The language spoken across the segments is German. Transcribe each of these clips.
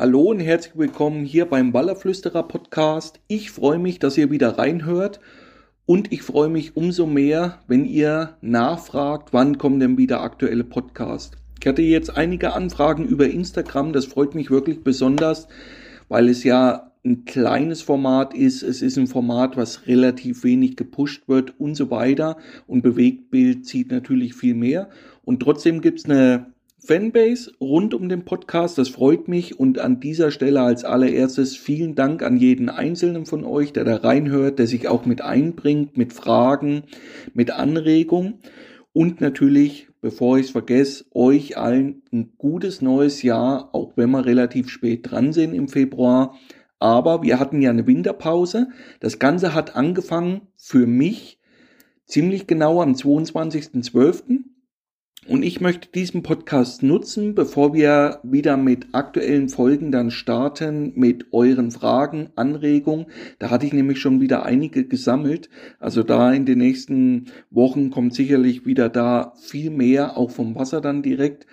Hallo und herzlich willkommen hier beim Wallerflüsterer Podcast. Ich freue mich, dass ihr wieder reinhört und ich freue mich umso mehr, wenn ihr nachfragt, wann kommt denn wieder aktuelle Podcast. Ich hatte jetzt einige Anfragen über Instagram, das freut mich wirklich besonders, weil es ja ein kleines Format ist, es ist ein Format, was relativ wenig gepusht wird und so weiter und Bewegtbild zieht natürlich viel mehr und trotzdem gibt's eine Fanbase rund um den Podcast. Das freut mich und an dieser Stelle als allererstes vielen Dank an jeden einzelnen von euch, der da reinhört, der sich auch mit einbringt, mit Fragen, mit Anregungen und natürlich, bevor ich es vergesse, euch allen ein gutes neues Jahr, auch wenn wir relativ spät dran sind im Februar. Aber wir hatten ja eine Winterpause. Das Ganze hat angefangen für mich ziemlich genau am 22.12. Und ich möchte diesen Podcast nutzen, bevor wir wieder mit aktuellen Folgen dann starten, mit euren Fragen, Anregungen. Da hatte ich nämlich schon wieder einige gesammelt. Also da in den nächsten Wochen kommt sicherlich wieder da viel mehr, auch vom Wasser dann direkt.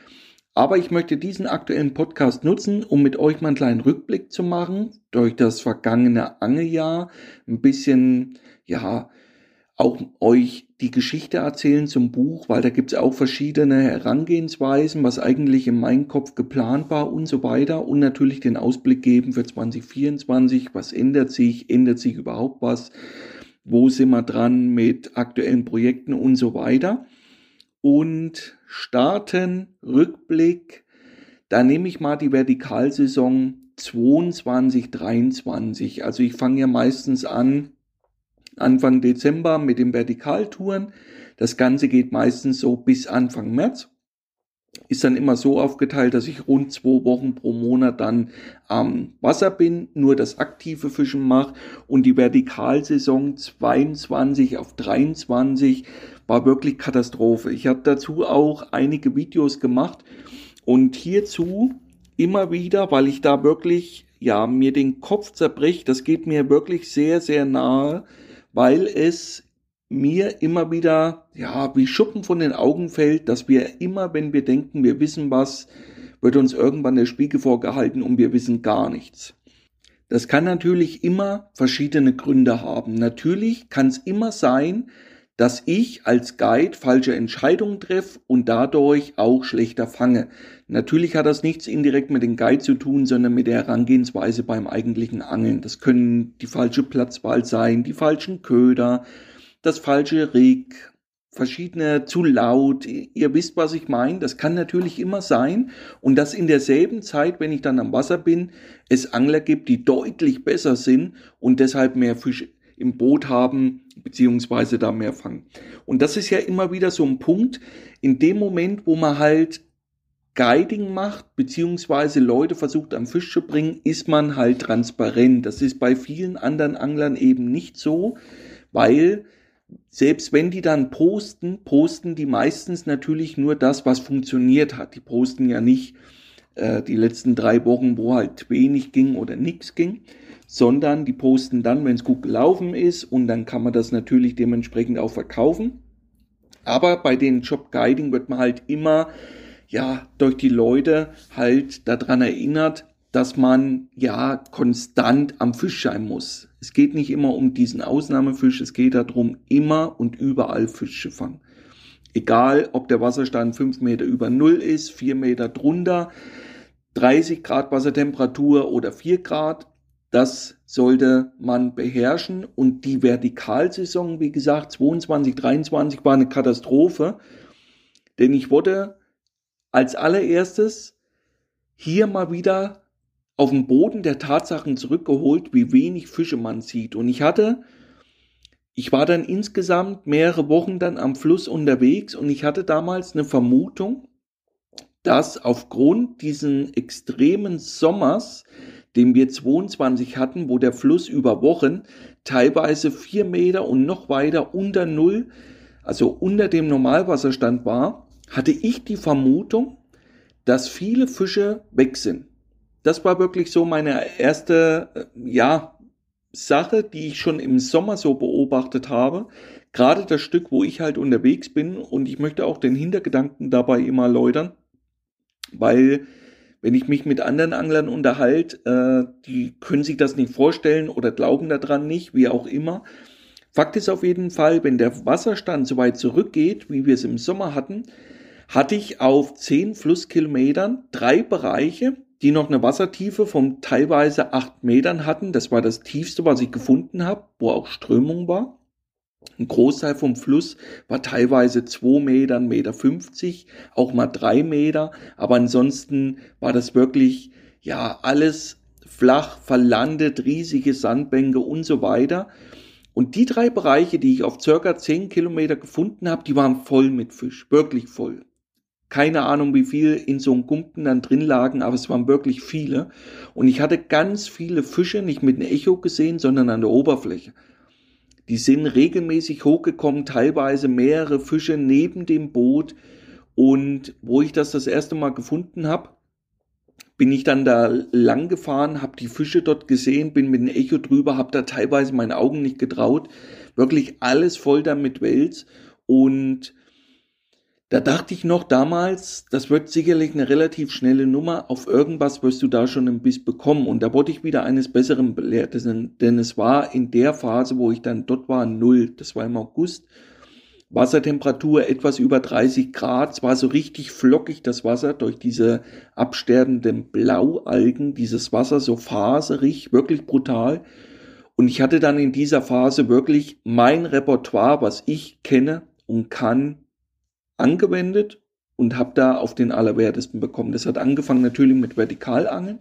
Aber ich möchte diesen aktuellen Podcast nutzen, um mit euch mal einen kleinen Rückblick zu machen durch das vergangene Angeljahr. Ein bisschen, ja, auch euch die Geschichte erzählen zum Buch, weil da gibt's auch verschiedene Herangehensweisen, was eigentlich in meinem Kopf geplant war und so weiter. Und natürlich den Ausblick geben für 2024, was ändert sich, ändert sich überhaupt was, wo sind wir dran mit aktuellen Projekten und so weiter. Und starten, Rückblick, da nehme ich mal die Vertikalsaison 22, 23. Also ich fange ja meistens an Anfang Dezember mit den Vertikaltouren. Das Ganze geht meistens so bis Anfang März. Ist dann immer so aufgeteilt, dass ich rund zwei Wochen pro Monat dann am Wasser bin, nur das aktive Fischen mache und die Vertikalsaison 22 auf 23 war wirklich Katastrophe. Ich habe dazu auch einige Videos gemacht und hierzu immer wieder, weil ich da wirklich ja mir den Kopf zerbricht, das geht mir wirklich sehr sehr nahe weil es mir immer wieder, ja, wie Schuppen von den Augen fällt, dass wir immer, wenn wir denken, wir wissen was, wird uns irgendwann der Spiegel vorgehalten und wir wissen gar nichts. Das kann natürlich immer verschiedene Gründe haben. Natürlich kann es immer sein, dass ich als Guide falsche Entscheidungen treffe und dadurch auch schlechter fange. Natürlich hat das nichts indirekt mit dem Guide zu tun, sondern mit der Herangehensweise beim eigentlichen Angeln. Das können die falsche Platzwahl sein, die falschen Köder, das falsche Rig, verschiedene zu laut. Ihr wisst, was ich meine. Das kann natürlich immer sein. Und dass in derselben Zeit, wenn ich dann am Wasser bin, es Angler gibt, die deutlich besser sind und deshalb mehr Fisch im Boot haben, beziehungsweise da mehr fangen. Und das ist ja immer wieder so ein Punkt, in dem Moment, wo man halt Guiding macht, beziehungsweise Leute versucht am Fisch zu bringen, ist man halt transparent. Das ist bei vielen anderen Anglern eben nicht so, weil selbst wenn die dann posten, posten die meistens natürlich nur das, was funktioniert hat. Die posten ja nicht äh, die letzten drei Wochen, wo halt wenig ging oder nichts ging, sondern die posten dann, wenn es gut gelaufen ist und dann kann man das natürlich dementsprechend auch verkaufen. Aber bei den Job Guiding wird man halt immer, ja, durch die Leute halt daran erinnert, dass man ja konstant am Fisch sein muss. Es geht nicht immer um diesen Ausnahmefisch, es geht darum, immer und überall Fisch zu fangen. Egal, ob der Wasserstand fünf Meter über Null ist, vier Meter drunter, 30 Grad Wassertemperatur oder vier Grad, das sollte man beherrschen. Und die Vertikalsaison, wie gesagt, 22, 23 war eine Katastrophe. Denn ich wurde als allererstes hier mal wieder auf den Boden der Tatsachen zurückgeholt, wie wenig Fische man sieht. Und ich hatte, ich war dann insgesamt mehrere Wochen dann am Fluss unterwegs und ich hatte damals eine Vermutung, dass aufgrund diesen extremen Sommers den wir 22 hatten, wo der Fluss über Wochen teilweise vier Meter und noch weiter unter Null, also unter dem Normalwasserstand war, hatte ich die Vermutung, dass viele Fische weg sind. Das war wirklich so meine erste, äh, ja, Sache, die ich schon im Sommer so beobachtet habe. Gerade das Stück, wo ich halt unterwegs bin und ich möchte auch den Hintergedanken dabei immer erläutern, weil wenn ich mich mit anderen Anglern unterhalte, äh, die können sich das nicht vorstellen oder glauben daran nicht, wie auch immer. Fakt ist auf jeden Fall, wenn der Wasserstand so weit zurückgeht, wie wir es im Sommer hatten, hatte ich auf zehn Flusskilometern drei Bereiche, die noch eine Wassertiefe von teilweise acht Metern hatten. Das war das tiefste, was ich gefunden habe, wo auch Strömung war. Ein Großteil vom Fluss war teilweise zwei Meter, Meter 50, auch mal drei Meter. Aber ansonsten war das wirklich, ja, alles flach, verlandet, riesige Sandbänke und so weiter. Und die drei Bereiche, die ich auf circa zehn Kilometer gefunden habe, die waren voll mit Fisch, wirklich voll. Keine Ahnung, wie viel in so einem Gumpen dann drin lagen, aber es waren wirklich viele. Und ich hatte ganz viele Fische nicht mit einem Echo gesehen, sondern an der Oberfläche. Die sind regelmäßig hochgekommen, teilweise mehrere Fische neben dem Boot. Und wo ich das das erste Mal gefunden habe, bin ich dann da lang gefahren, habe die Fische dort gesehen, bin mit dem Echo drüber, habe da teilweise meinen Augen nicht getraut. Wirklich alles voll da mit Wels. Und da dachte ich noch damals, das wird sicherlich eine relativ schnelle Nummer, auf irgendwas wirst du da schon ein Biss bekommen. Und da wurde ich wieder eines Besseren belehrt, denn es war in der Phase, wo ich dann dort war, null. Das war im August. Wassertemperatur etwas über 30 Grad. Es war so richtig flockig, das Wasser, durch diese absterbenden Blaualgen, dieses Wasser so faserig, wirklich brutal. Und ich hatte dann in dieser Phase wirklich mein Repertoire, was ich kenne und kann, angewendet und habe da auf den Allerwertesten bekommen. Das hat angefangen natürlich mit Vertikalangeln.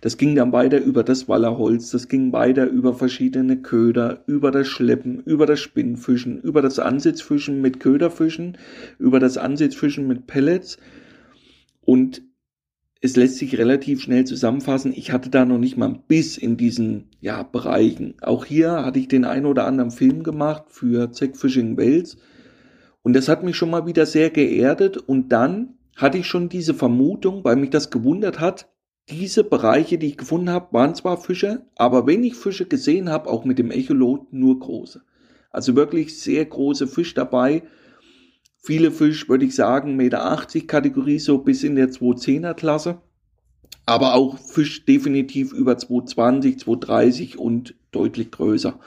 Das ging dann weiter über das Wallerholz, das ging weiter über verschiedene Köder, über das Schleppen, über das Spinnfischen, über das Ansitzfischen mit Köderfischen, über das Ansitzfischen mit Pellets. Und es lässt sich relativ schnell zusammenfassen. Ich hatte da noch nicht mal ein Biss in diesen ja, Bereichen. Auch hier hatte ich den ein oder anderen Film gemacht für Zack Fishing Wales und das hat mich schon mal wieder sehr geerdet. Und dann hatte ich schon diese Vermutung, weil mich das gewundert hat, diese Bereiche, die ich gefunden habe, waren zwar Fische, aber wenn ich Fische gesehen habe, auch mit dem Echolot, nur große. Also wirklich sehr große Fisch dabei. Viele Fisch, würde ich sagen, Meter 80 Kategorie, so bis in der 210er Klasse. Aber auch Fisch definitiv über 220, 230 und deutlich größer.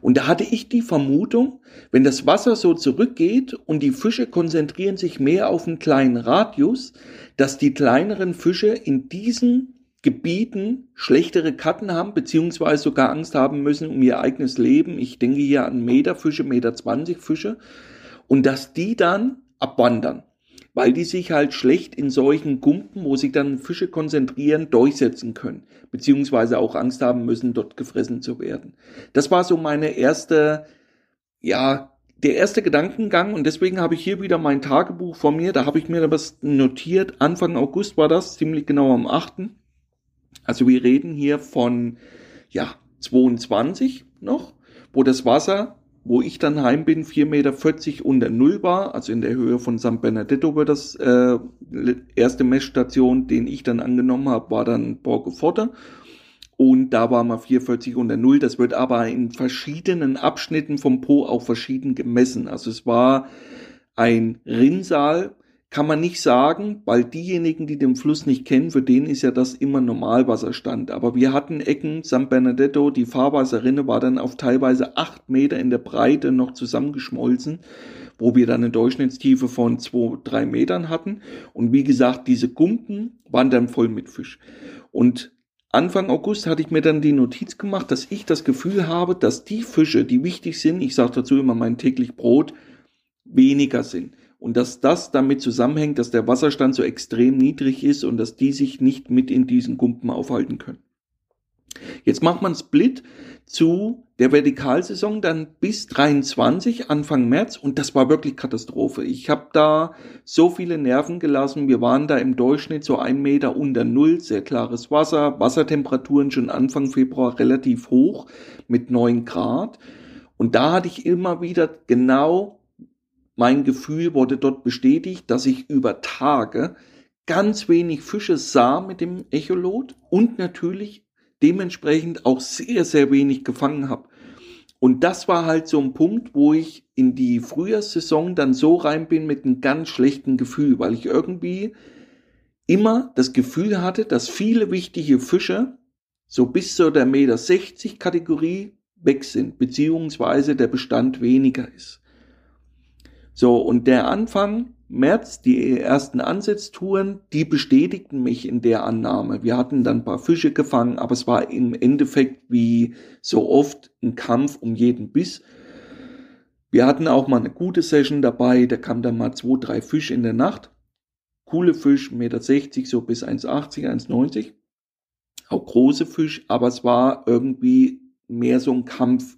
Und da hatte ich die Vermutung, wenn das Wasser so zurückgeht und die Fische konzentrieren sich mehr auf einen kleinen Radius, dass die kleineren Fische in diesen Gebieten schlechtere Karten haben, beziehungsweise sogar Angst haben müssen um ihr eigenes Leben. Ich denke hier an Meterfische, Meter 20 Fische. Und dass die dann abwandern weil die sich halt schlecht in solchen Gumpen, wo sich dann Fische konzentrieren, durchsetzen können, beziehungsweise auch Angst haben müssen, dort gefressen zu werden. Das war so meine erste, ja, der erste Gedankengang und deswegen habe ich hier wieder mein Tagebuch vor mir, da habe ich mir was notiert, Anfang August war das, ziemlich genau am 8. Also wir reden hier von, ja, 22 noch, wo das Wasser wo ich dann heim bin, 4,40 Meter unter Null war, also in der Höhe von San Benedetto war das äh, erste Messstation, den ich dann angenommen habe, war dann Borgo Forte. Und da war mal 4,40 unter Null. Das wird aber in verschiedenen Abschnitten vom Po auch verschieden gemessen. Also es war ein Rinnsal, kann man nicht sagen, weil diejenigen, die den Fluss nicht kennen, für den ist ja das immer Normalwasserstand. Aber wir hatten Ecken, San Benedetto, die Fahrwasserrinne war dann auf teilweise acht Meter in der Breite noch zusammengeschmolzen, wo wir dann eine Durchschnittstiefe von zwei, drei Metern hatten. Und wie gesagt, diese Gumpen waren dann voll mit Fisch. Und Anfang August hatte ich mir dann die Notiz gemacht, dass ich das Gefühl habe, dass die Fische, die wichtig sind, ich sage dazu immer mein täglich Brot, weniger sind und dass das damit zusammenhängt, dass der Wasserstand so extrem niedrig ist und dass die sich nicht mit in diesen Gumpen aufhalten können. Jetzt macht man Split zu der Vertikalsaison dann bis 23 Anfang März und das war wirklich Katastrophe. Ich habe da so viele Nerven gelassen. Wir waren da im Durchschnitt so ein Meter unter Null, sehr klares Wasser, Wassertemperaturen schon Anfang Februar relativ hoch mit neun Grad. Und da hatte ich immer wieder genau mein Gefühl wurde dort bestätigt, dass ich über Tage ganz wenig Fische sah mit dem Echolot und natürlich dementsprechend auch sehr, sehr wenig gefangen habe. Und das war halt so ein Punkt, wo ich in die Frühjahrssaison dann so rein bin mit einem ganz schlechten Gefühl, weil ich irgendwie immer das Gefühl hatte, dass viele wichtige Fische so bis zu der Meter 60 Kategorie weg sind, beziehungsweise der Bestand weniger ist. So, und der Anfang März, die ersten Ansetztouren, die bestätigten mich in der Annahme. Wir hatten dann ein paar Fische gefangen, aber es war im Endeffekt wie so oft ein Kampf um jeden Biss. Wir hatten auch mal eine gute Session dabei, da kam dann mal zwei, drei Fische in der Nacht. Coole Fisch, 1,60 Meter, so bis 1,80, 1,90. Auch große Fisch, aber es war irgendwie mehr so ein Kampf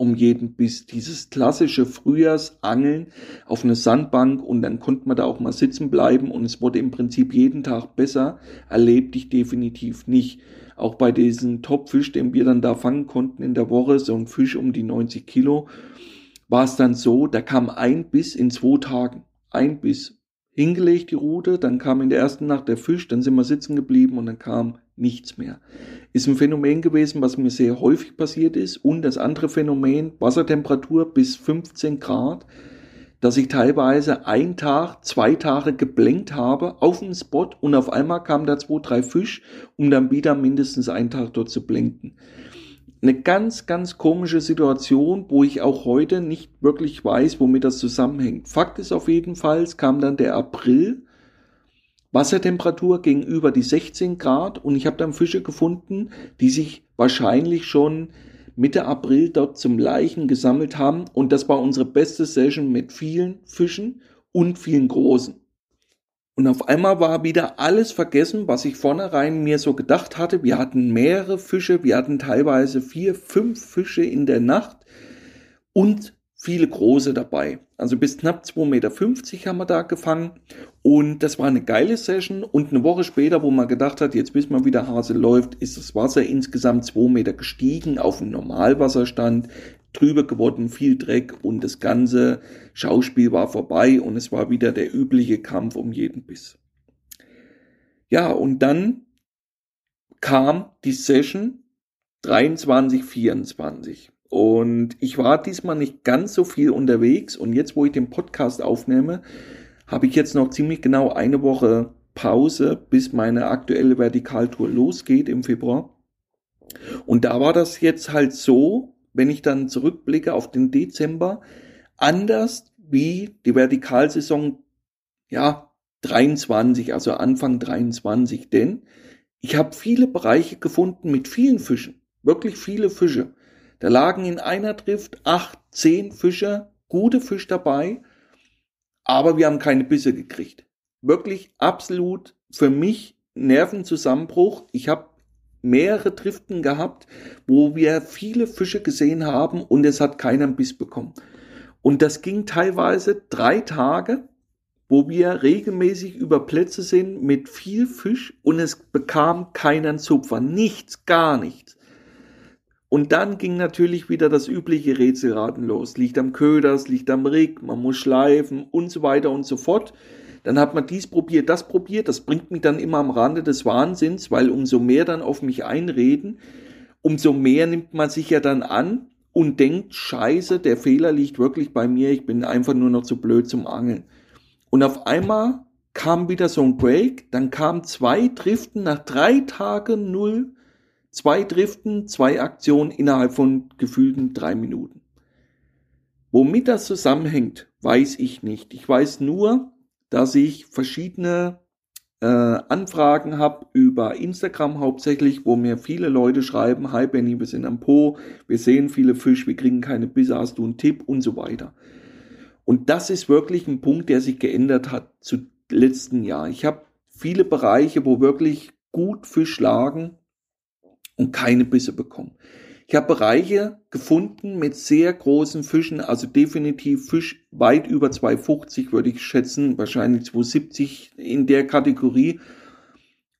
um jeden Biss. Dieses klassische Frühjahrsangeln auf eine Sandbank und dann konnte man da auch mal sitzen bleiben und es wurde im Prinzip jeden Tag besser, erlebte ich definitiv nicht. Auch bei diesen Topfisch, den wir dann da fangen konnten in der Woche, so ein Fisch um die 90 Kilo, war es dann so, da kam ein Biss in zwei Tagen. Ein Biss. Hingelegt die Rute, dann kam in der ersten Nacht der Fisch, dann sind wir sitzen geblieben und dann kam nichts mehr. Ist ein Phänomen gewesen, was mir sehr häufig passiert ist. Und das andere Phänomen, Wassertemperatur bis 15 Grad, dass ich teilweise ein Tag, zwei Tage geblenkt habe auf den Spot und auf einmal kamen da zwei, drei Fisch, um dann wieder mindestens einen Tag dort zu blenken. Eine ganz, ganz komische Situation, wo ich auch heute nicht wirklich weiß, womit das zusammenhängt. Fakt ist auf jeden Fall, es kam dann der April Wassertemperatur gegenüber die 16 Grad und ich habe dann Fische gefunden, die sich wahrscheinlich schon Mitte April dort zum Leichen gesammelt haben und das war unsere beste Session mit vielen Fischen und vielen großen. Und auf einmal war wieder alles vergessen, was ich vornherein mir so gedacht hatte. Wir hatten mehrere Fische, wir hatten teilweise vier, fünf Fische in der Nacht und viele große dabei. Also bis knapp 2,50 Meter haben wir da gefangen. Und das war eine geile Session. Und eine Woche später, wo man gedacht hat, jetzt bis mal wieder Hase läuft, ist das Wasser insgesamt 2 Meter gestiegen auf den Normalwasserstand. Trübe geworden, viel Dreck und das ganze Schauspiel war vorbei und es war wieder der übliche Kampf um jeden Biss. Ja, und dann kam die Session 23, 24. Und ich war diesmal nicht ganz so viel unterwegs und jetzt, wo ich den Podcast aufnehme, habe ich jetzt noch ziemlich genau eine Woche Pause, bis meine aktuelle Vertikaltour losgeht im Februar. Und da war das jetzt halt so, wenn ich dann zurückblicke auf den Dezember, anders wie die Vertikalsaison, ja, 23, also Anfang 23, denn ich habe viele Bereiche gefunden mit vielen Fischen, wirklich viele Fische. Da lagen in einer Drift acht, zehn Fische, gute Fisch dabei, aber wir haben keine Bisse gekriegt. Wirklich absolut für mich Nervenzusammenbruch. Ich habe mehrere Driften gehabt, wo wir viele Fische gesehen haben und es hat keiner einen Biss bekommen. Und das ging teilweise drei Tage, wo wir regelmäßig über Plätze sind mit viel Fisch und es bekam keinen Zupfer. Nichts, gar nichts. Und dann ging natürlich wieder das übliche Rätselraten los. Liegt am Köder, es liegt am Rig, man muss schleifen und so weiter und so fort. Dann hat man dies probiert, das probiert. Das bringt mich dann immer am Rande des Wahnsinns, weil umso mehr dann auf mich einreden, umso mehr nimmt man sich ja dann an und denkt, scheiße, der Fehler liegt wirklich bei mir, ich bin einfach nur noch zu blöd zum Angeln. Und auf einmal kam wieder so ein Break, dann kamen zwei Driften nach drei Tagen null Zwei Driften, zwei Aktionen innerhalb von gefühlten drei Minuten. Womit das zusammenhängt, weiß ich nicht. Ich weiß nur, dass ich verschiedene äh, Anfragen habe über Instagram hauptsächlich, wo mir viele Leute schreiben, hi Benny, wir sind am Po, wir sehen viele Fisch, wir kriegen keine Bisse, hast du einen Tipp und so weiter. Und das ist wirklich ein Punkt, der sich geändert hat zu letzten Jahr. Ich habe viele Bereiche, wo wirklich gut Fisch lagen und keine Bisse bekommen. Ich habe Bereiche gefunden mit sehr großen Fischen, also definitiv Fisch weit über 2,50 würde ich schätzen, wahrscheinlich 2,70 in der Kategorie.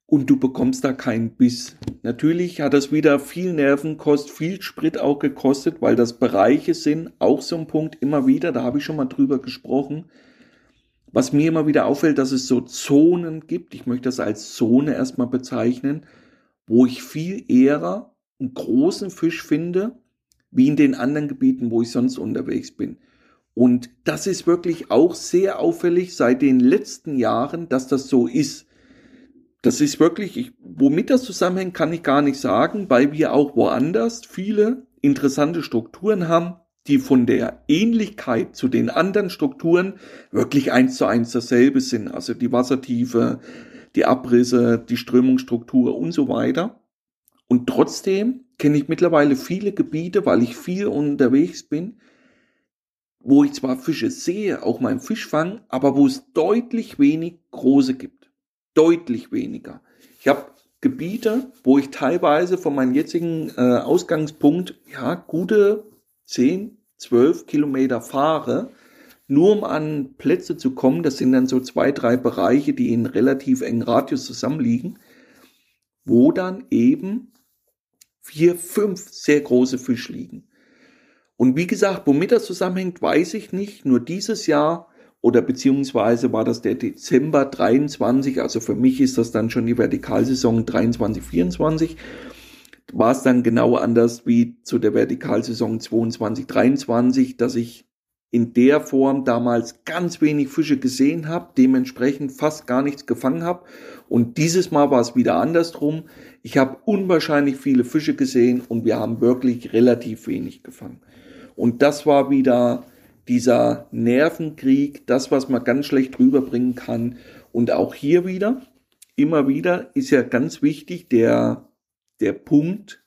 Und du bekommst da keinen Biss. Natürlich hat das wieder viel Nervenkost, viel Sprit auch gekostet, weil das Bereiche sind, auch so ein Punkt immer wieder, da habe ich schon mal drüber gesprochen. Was mir immer wieder auffällt, dass es so Zonen gibt, ich möchte das als Zone erstmal bezeichnen, wo ich viel eher einen großen Fisch finde, wie in den anderen Gebieten, wo ich sonst unterwegs bin. Und das ist wirklich auch sehr auffällig seit den letzten Jahren, dass das so ist. das ist wirklich, ich, womit das zusammenhängt, kann ich gar nicht sagen, weil wir auch woanders viele interessante Strukturen haben, die von der Ähnlichkeit zu den anderen Strukturen wirklich eins zu eins dasselbe sind. Also die Wassertiefe, die Abrisse, die Strömungsstruktur und so weiter. Und trotzdem kenne ich mittlerweile viele Gebiete, weil ich viel unterwegs bin, wo ich zwar Fische sehe, auch mal im Fischfang, aber wo es deutlich wenig große gibt. Deutlich weniger. Ich habe Gebiete, wo ich teilweise von meinem jetzigen äh, Ausgangspunkt ja gute 10, 12 Kilometer fahre, nur um an Plätze zu kommen. Das sind dann so zwei, drei Bereiche, die in relativ engen Radius zusammenliegen, wo dann eben vier, fünf sehr große Fische liegen. Und wie gesagt, womit das zusammenhängt, weiß ich nicht. Nur dieses Jahr oder beziehungsweise war das der Dezember 23, also für mich ist das dann schon die Vertikalsaison 23, 24, war es dann genau anders wie zu der Vertikalsaison 22, 23, dass ich in der Form damals ganz wenig Fische gesehen habe, dementsprechend fast gar nichts gefangen habe. Und dieses Mal war es wieder andersrum. Ich habe unwahrscheinlich viele Fische gesehen und wir haben wirklich relativ wenig gefangen. Und das war wieder dieser Nervenkrieg, das, was man ganz schlecht rüberbringen kann. Und auch hier wieder, immer wieder ist ja ganz wichtig der, der Punkt,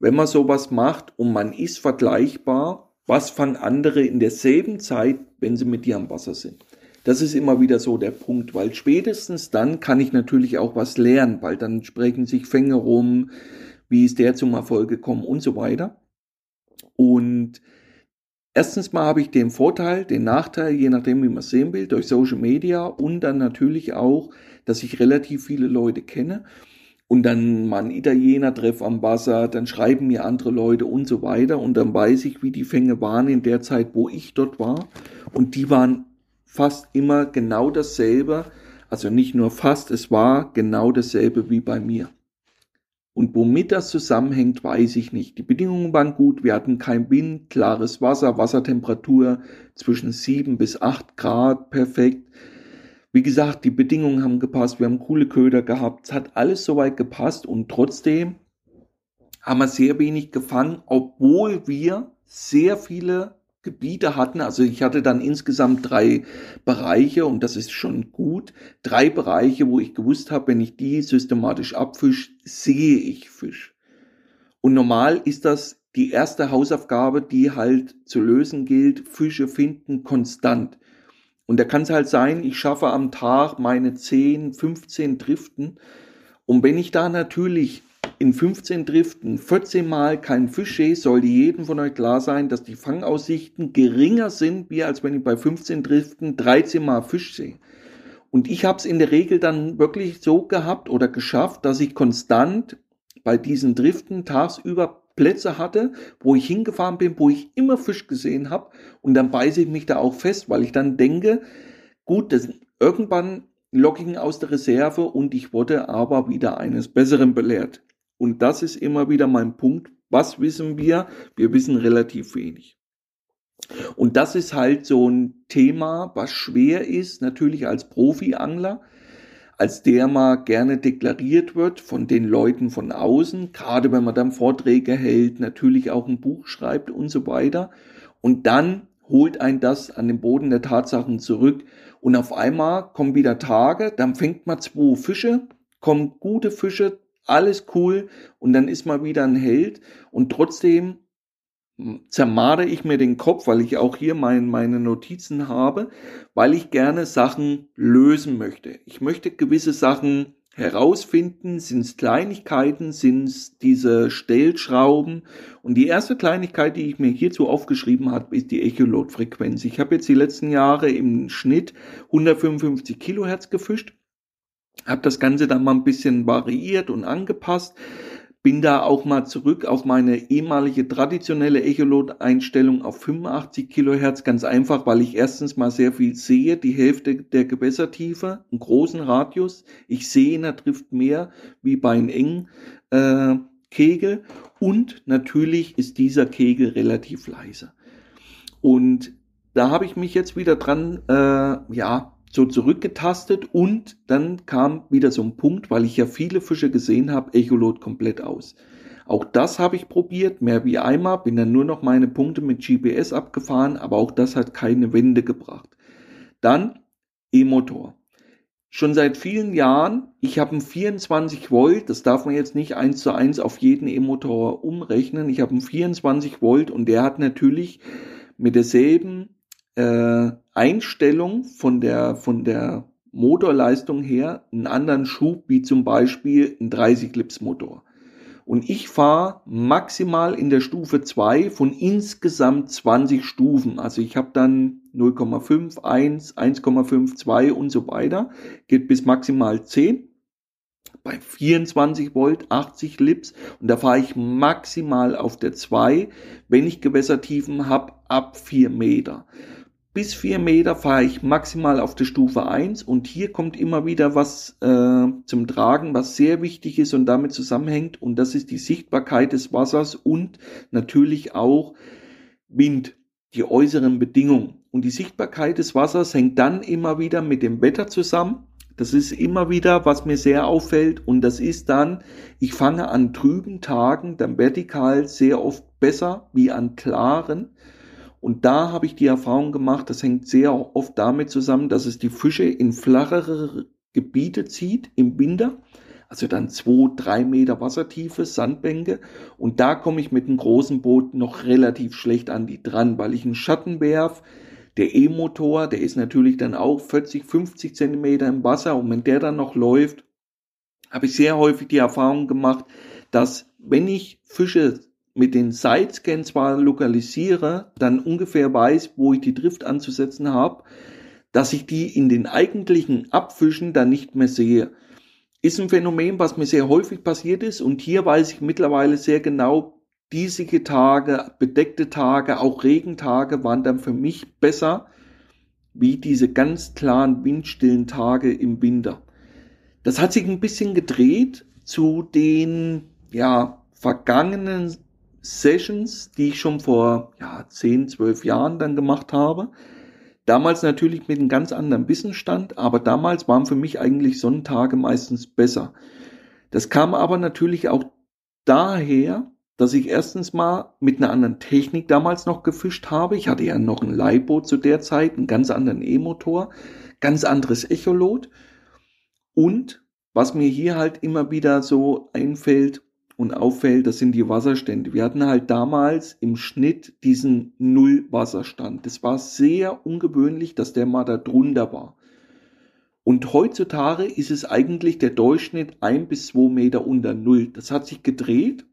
wenn man sowas macht und man ist vergleichbar, was fangen andere in derselben Zeit, wenn sie mit dir am Wasser sind. Das ist immer wieder so der Punkt, weil spätestens dann kann ich natürlich auch was lernen, weil dann sprechen sich Fänge rum, wie ist der zum Erfolg gekommen und so weiter. Und erstens mal habe ich den Vorteil, den Nachteil, je nachdem, wie man es sehen will, durch Social Media und dann natürlich auch, dass ich relativ viele Leute kenne und dann mal einen Italiener treffe am Wasser, dann schreiben mir andere Leute und so weiter und dann weiß ich, wie die Fänge waren in der Zeit, wo ich dort war und die waren fast immer genau dasselbe, also nicht nur fast, es war genau dasselbe wie bei mir. Und womit das zusammenhängt, weiß ich nicht. Die Bedingungen waren gut, wir hatten kein Wind, klares Wasser, Wassertemperatur zwischen 7 bis 8 Grad, perfekt. Wie gesagt, die Bedingungen haben gepasst, wir haben coole Köder gehabt, es hat alles soweit gepasst und trotzdem haben wir sehr wenig gefangen, obwohl wir sehr viele Gebiete hatten. Also ich hatte dann insgesamt drei Bereiche und das ist schon gut. Drei Bereiche, wo ich gewusst habe, wenn ich die systematisch abfische, sehe ich Fisch. Und normal ist das die erste Hausaufgabe, die halt zu lösen gilt, Fische finden konstant. Und da kann es halt sein, ich schaffe am Tag meine 10, 15 Driften. Und wenn ich da natürlich in 15 Driften 14 Mal kein Fisch sehe, sollte jedem von euch klar sein, dass die Fangaussichten geringer sind, wie als wenn ich bei 15 Driften 13 Mal Fisch sehe. Und ich habe es in der Regel dann wirklich so gehabt oder geschafft, dass ich konstant bei diesen Driften tagsüber Plätze hatte, wo ich hingefahren bin, wo ich immer Fisch gesehen habe und dann beiße ich mich da auch fest, weil ich dann denke, gut, das, irgendwann Locking aus der Reserve und ich wurde aber wieder eines Besseren belehrt. Und das ist immer wieder mein Punkt. Was wissen wir? Wir wissen relativ wenig. Und das ist halt so ein Thema, was schwer ist, natürlich als Profi-Angler, als der mal gerne deklariert wird von den Leuten von außen, gerade wenn man dann Vorträge hält, natürlich auch ein Buch schreibt und so weiter. Und dann holt ein das an den Boden der Tatsachen zurück. Und auf einmal kommen wieder Tage, dann fängt man zwei Fische, kommen gute Fische, alles cool und dann ist man wieder ein Held und trotzdem zermare ich mir den Kopf, weil ich auch hier mein, meine Notizen habe, weil ich gerne Sachen lösen möchte. Ich möchte gewisse Sachen herausfinden, sind es Kleinigkeiten, sind es diese Stellschrauben. Und die erste Kleinigkeit, die ich mir hierzu aufgeschrieben habe, ist die Echolot-Frequenz. Ich habe jetzt die letzten Jahre im Schnitt 155 Kilohertz gefischt, habe das Ganze dann mal ein bisschen variiert und angepasst bin da auch mal zurück auf meine ehemalige traditionelle Echolot-Einstellung auf 85 Kilohertz, ganz einfach, weil ich erstens mal sehr viel sehe, die Hälfte der Gewässertiefe, einen großen Radius. Ich sehe in der Drift mehr wie bei einem engen äh, Kegel und natürlich ist dieser Kegel relativ leise. Und da habe ich mich jetzt wieder dran, äh, ja, so zurückgetastet und dann kam wieder so ein Punkt, weil ich ja viele Fische gesehen habe, Echolot komplett aus. Auch das habe ich probiert, mehr wie einmal, bin dann nur noch meine Punkte mit GPS abgefahren, aber auch das hat keine Wende gebracht. Dann E-Motor. Schon seit vielen Jahren, ich habe einen 24 Volt, das darf man jetzt nicht eins zu eins auf jeden E-Motor umrechnen. Ich habe einen 24 Volt und der hat natürlich mit derselben äh, Einstellung von der, von der Motorleistung her einen anderen Schub wie zum Beispiel ein 30 Clips Motor. Und ich fahre maximal in der Stufe 2 von insgesamt 20 Stufen. Also ich habe dann 0,5, 1, 1,5, 2 und so weiter. Geht bis maximal 10. Bei 24 Volt, 80 Lips. Und da fahre ich maximal auf der 2, wenn ich Gewässertiefen habe, ab 4 Meter bis vier Meter fahre ich maximal auf der Stufe 1 und hier kommt immer wieder was äh, zum Tragen, was sehr wichtig ist und damit zusammenhängt und das ist die Sichtbarkeit des Wassers und natürlich auch Wind, die äußeren Bedingungen. Und die Sichtbarkeit des Wassers hängt dann immer wieder mit dem Wetter zusammen. Das ist immer wieder, was mir sehr auffällt und das ist dann, ich fange an trüben Tagen dann vertikal sehr oft besser wie an klaren und da habe ich die Erfahrung gemacht, das hängt sehr oft damit zusammen, dass es die Fische in flachere Gebiete zieht im Winter. Also dann zwei, drei Meter Wassertiefe, Sandbänke. Und da komme ich mit einem großen Boot noch relativ schlecht an die dran, weil ich einen Schatten werf. Der E-Motor, der ist natürlich dann auch 40, 50 Zentimeter im Wasser. Und wenn der dann noch läuft, habe ich sehr häufig die Erfahrung gemacht, dass wenn ich Fische mit den Sidescan zwar lokalisiere, dann ungefähr weiß, wo ich die Drift anzusetzen habe, dass ich die in den eigentlichen Abfischen dann nicht mehr sehe. Ist ein Phänomen, was mir sehr häufig passiert ist und hier weiß ich mittlerweile sehr genau, diesige Tage, bedeckte Tage, auch Regentage waren dann für mich besser wie diese ganz klaren windstillen Tage im Winter. Das hat sich ein bisschen gedreht zu den ja, vergangenen Sessions, die ich schon vor ja, 10, 12 Jahren dann gemacht habe. Damals natürlich mit einem ganz anderen Wissensstand, aber damals waren für mich eigentlich Sonntage meistens besser. Das kam aber natürlich auch daher, dass ich erstens mal mit einer anderen Technik damals noch gefischt habe. Ich hatte ja noch ein Leihboot zu der Zeit, einen ganz anderen E-Motor, ganz anderes Echolot. Und was mir hier halt immer wieder so einfällt, und auffällt, das sind die Wasserstände. Wir hatten halt damals im Schnitt diesen Nullwasserstand. Das war sehr ungewöhnlich, dass der mal da drunter war. Und heutzutage ist es eigentlich der Durchschnitt ein bis zwei Meter unter Null. Das hat sich gedreht.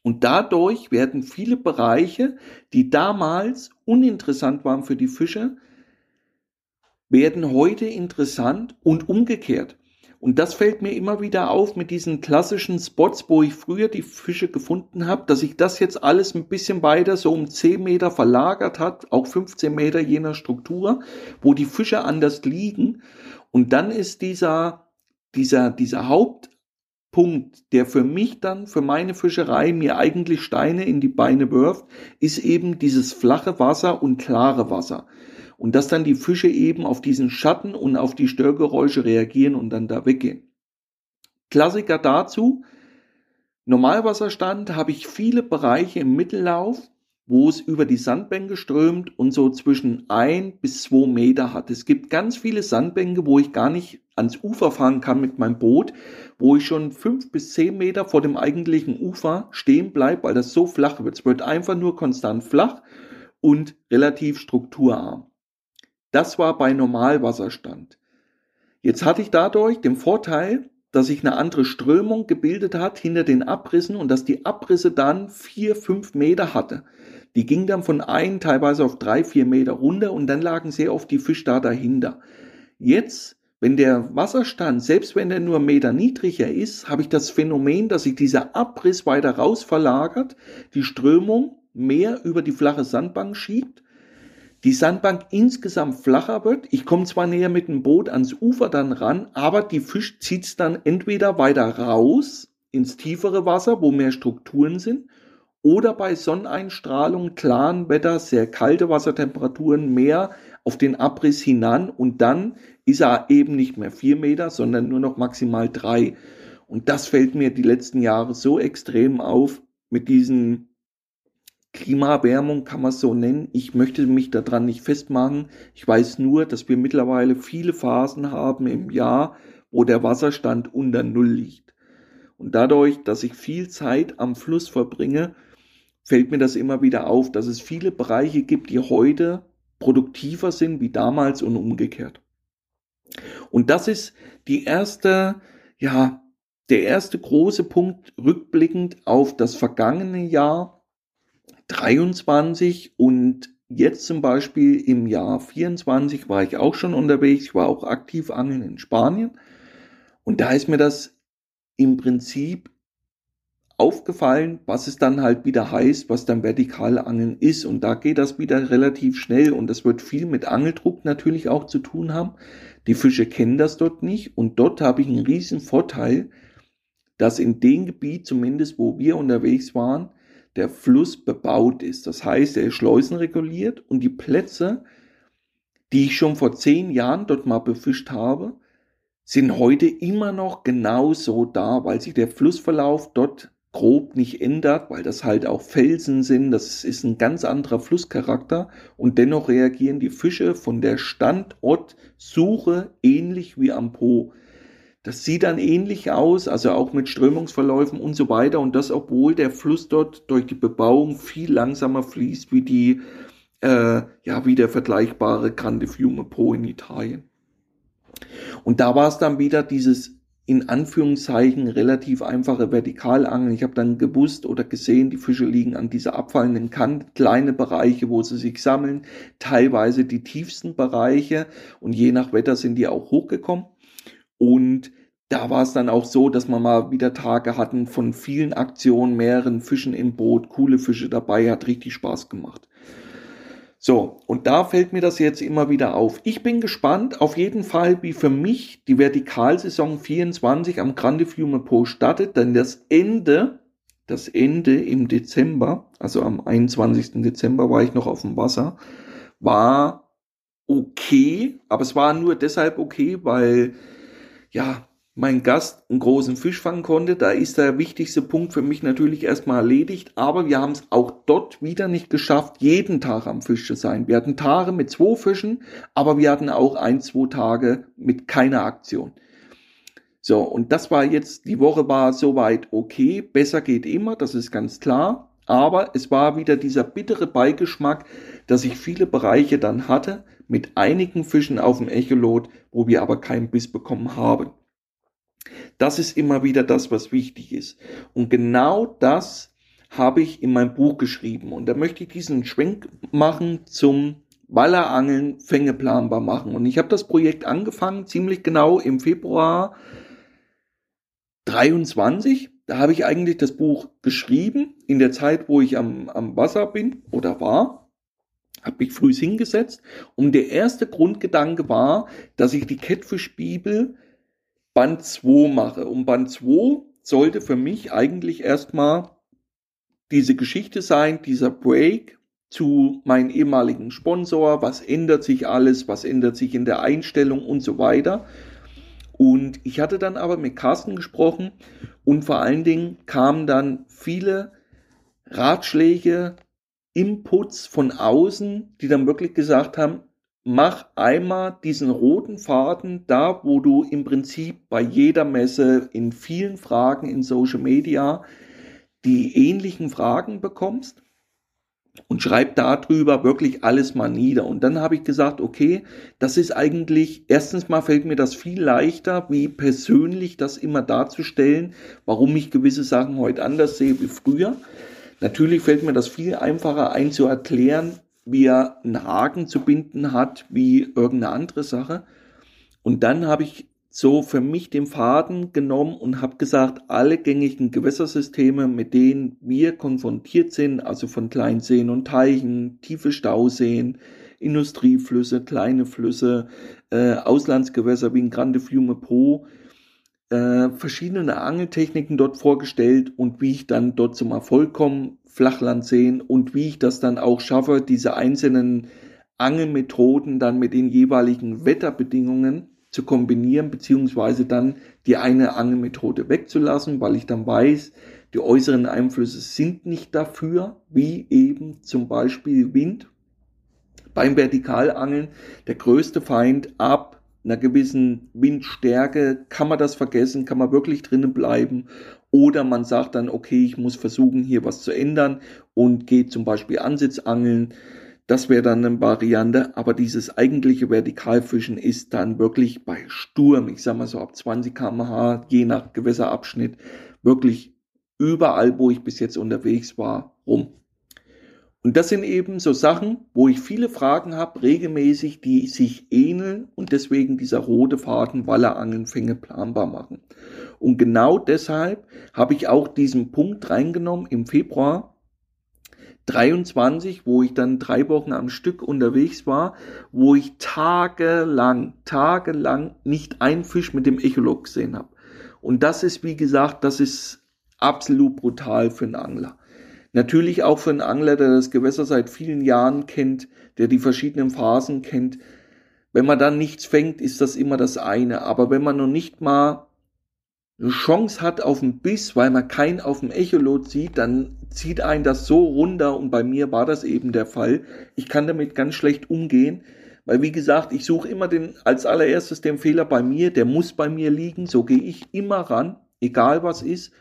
Und dadurch werden viele Bereiche, die damals uninteressant waren für die Fischer, werden heute interessant und umgekehrt. Und das fällt mir immer wieder auf mit diesen klassischen Spots, wo ich früher die Fische gefunden habe, dass sich das jetzt alles ein bisschen weiter so um 10 Meter verlagert hat, auch 15 Meter je nach Struktur, wo die Fische anders liegen. Und dann ist dieser, dieser, dieser Hauptpunkt, der für mich dann, für meine Fischerei mir eigentlich Steine in die Beine wirft, ist eben dieses flache Wasser und klare Wasser und dass dann die Fische eben auf diesen Schatten und auf die Störgeräusche reagieren und dann da weggehen. Klassiker dazu, Normalwasserstand habe ich viele Bereiche im Mittellauf, wo es über die Sandbänke strömt und so zwischen ein bis zwei Meter hat. Es gibt ganz viele Sandbänke, wo ich gar nicht ans Ufer fahren kann mit meinem Boot, wo ich schon fünf bis zehn Meter vor dem eigentlichen Ufer stehen bleibe, weil das so flach wird. Es wird einfach nur konstant flach und relativ strukturarm. Das war bei Normalwasserstand. Jetzt hatte ich dadurch den Vorteil, dass sich eine andere Strömung gebildet hat hinter den Abrissen und dass die Abrisse dann vier, fünf Meter hatte. Die ging dann von ein, teilweise auf drei, vier Meter runter und dann lagen sehr oft die Fische da dahinter. Jetzt, wenn der Wasserstand, selbst wenn er nur einen Meter niedriger ist, habe ich das Phänomen, dass sich dieser Abriss weiter raus verlagert, die Strömung mehr über die flache Sandbank schiebt die Sandbank insgesamt flacher wird. Ich komme zwar näher mit dem Boot ans Ufer dann ran, aber die Fisch zieht's dann entweder weiter raus ins tiefere Wasser, wo mehr Strukturen sind, oder bei Sonneneinstrahlung, klaren Wetter, sehr kalte Wassertemperaturen mehr auf den Abriss hinan und dann ist er eben nicht mehr vier Meter, sondern nur noch maximal drei. Und das fällt mir die letzten Jahre so extrem auf mit diesen Klimaerwärmung kann man so nennen. Ich möchte mich daran nicht festmachen. Ich weiß nur, dass wir mittlerweile viele Phasen haben im Jahr, wo der Wasserstand unter Null liegt. Und dadurch, dass ich viel Zeit am Fluss verbringe, fällt mir das immer wieder auf, dass es viele Bereiche gibt, die heute produktiver sind wie damals und umgekehrt. Und das ist die erste, ja, der erste große Punkt rückblickend auf das vergangene Jahr 23 und jetzt zum Beispiel im Jahr 24 war ich auch schon unterwegs, ich war auch aktiv angeln in Spanien und da ist mir das im Prinzip aufgefallen, was es dann halt wieder heißt, was dann Vertikalangeln ist. Und da geht das wieder relativ schnell und das wird viel mit Angeldruck natürlich auch zu tun haben. Die Fische kennen das dort nicht und dort habe ich einen riesen Vorteil, dass in dem Gebiet zumindest, wo wir unterwegs waren, der Fluss bebaut ist. Das heißt, er ist schleusenreguliert und die Plätze, die ich schon vor zehn Jahren dort mal befischt habe, sind heute immer noch genauso da, weil sich der Flussverlauf dort grob nicht ändert, weil das halt auch Felsen sind, das ist ein ganz anderer Flusscharakter und dennoch reagieren die Fische von der Standortsuche ähnlich wie am Po. Das sieht dann ähnlich aus, also auch mit Strömungsverläufen und so weiter und das obwohl der Fluss dort durch die Bebauung viel langsamer fließt wie die äh, ja wie der vergleichbare Grande Fiume Po in Italien. Und da war es dann wieder dieses in Anführungszeichen relativ einfache Vertikalangeln. Ich habe dann gewusst oder gesehen, die Fische liegen an dieser abfallenden Kante, kleine Bereiche, wo sie sich sammeln, teilweise die tiefsten Bereiche und je nach Wetter sind die auch hochgekommen. Und da war es dann auch so, dass man mal wieder Tage hatten von vielen Aktionen, mehreren Fischen im Boot, coole Fische dabei, hat richtig Spaß gemacht. So, und da fällt mir das jetzt immer wieder auf. Ich bin gespannt, auf jeden Fall, wie für mich die Vertikalsaison 24 am Grande Fiume Po startet, denn das Ende, das Ende im Dezember, also am 21. Dezember war ich noch auf dem Wasser, war okay, aber es war nur deshalb okay, weil, ja, mein Gast einen großen Fisch fangen konnte. Da ist der wichtigste Punkt für mich natürlich erstmal erledigt. Aber wir haben es auch dort wieder nicht geschafft, jeden Tag am Fisch zu sein. Wir hatten Tage mit zwei Fischen, aber wir hatten auch ein, zwei Tage mit keiner Aktion. So, und das war jetzt, die Woche war soweit okay. Besser geht immer, das ist ganz klar. Aber es war wieder dieser bittere Beigeschmack, dass ich viele Bereiche dann hatte mit einigen Fischen auf dem Echolot, wo wir aber keinen Biss bekommen haben. Das ist immer wieder das, was wichtig ist. Und genau das habe ich in meinem Buch geschrieben. Und da möchte ich diesen Schwenk machen zum Wallerangeln Fänge planbar machen. Und ich habe das Projekt angefangen, ziemlich genau im Februar 23. Da habe ich eigentlich das Buch geschrieben, in der Zeit, wo ich am, am Wasser bin oder war. Habe mich früh hingesetzt. Und der erste Grundgedanke war, dass ich die Kettfischbibel Band 2 mache. Und Band 2 sollte für mich eigentlich erstmal diese Geschichte sein, dieser Break zu meinem ehemaligen Sponsor, was ändert sich alles, was ändert sich in der Einstellung und so weiter. Und ich hatte dann aber mit Carsten gesprochen und vor allen Dingen kamen dann viele Ratschläge, Inputs von außen, die dann wirklich gesagt haben, mach einmal diesen roten Faden da, wo du im Prinzip bei jeder Messe in vielen Fragen in Social Media die ähnlichen Fragen bekommst und schreib darüber wirklich alles mal nieder. Und dann habe ich gesagt, okay, das ist eigentlich, erstens mal fällt mir das viel leichter, wie persönlich das immer darzustellen, warum ich gewisse Sachen heute anders sehe wie früher. Natürlich fällt mir das viel einfacher ein zu erklären, wie er einen Haken zu binden hat, wie irgendeine andere Sache. Und dann habe ich so für mich den Faden genommen und habe gesagt, alle gängigen Gewässersysteme, mit denen wir konfrontiert sind, also von kleinen Seen und Teichen, tiefe Stauseen, Industrieflüsse, kleine Flüsse, äh, Auslandsgewässer wie ein Grande Fiume Po, äh, verschiedene Angeltechniken dort vorgestellt und wie ich dann dort zum Erfolg komme, Flachland sehen und wie ich das dann auch schaffe, diese einzelnen Angelmethoden dann mit den jeweiligen Wetterbedingungen zu kombinieren, beziehungsweise dann die eine Angelmethode wegzulassen, weil ich dann weiß, die äußeren Einflüsse sind nicht dafür, wie eben zum Beispiel Wind. Beim Vertikalangeln der größte Feind ab einer gewissen Windstärke kann man das vergessen, kann man wirklich drinnen bleiben oder man sagt dann, okay, ich muss versuchen, hier was zu ändern und geht zum Beispiel Ansitzangeln. Das wäre dann eine Variante, aber dieses eigentliche Vertikalfischen ist dann wirklich bei Sturm, ich sag mal so ab 20 kmh, je nach Gewässerabschnitt, wirklich überall, wo ich bis jetzt unterwegs war, rum. Und das sind eben so Sachen, wo ich viele Fragen habe, regelmäßig, die sich ähneln und deswegen dieser rote Faden Wallerangelnfänge planbar machen. Und genau deshalb habe ich auch diesen Punkt reingenommen im Februar 23, wo ich dann drei Wochen am Stück unterwegs war, wo ich tagelang, tagelang nicht einen Fisch mit dem Echolog gesehen habe. Und das ist, wie gesagt, das ist absolut brutal für einen Angler. Natürlich auch für einen Angler, der das Gewässer seit vielen Jahren kennt, der die verschiedenen Phasen kennt. Wenn man dann nichts fängt, ist das immer das eine. Aber wenn man noch nicht mal eine Chance hat auf einen Biss, weil man keinen auf dem Echolot sieht, dann zieht einen das so runter und bei mir war das eben der Fall. Ich kann damit ganz schlecht umgehen, weil wie gesagt, ich suche immer den als allererstes den Fehler bei mir, der muss bei mir liegen, so gehe ich immer ran, egal was ist.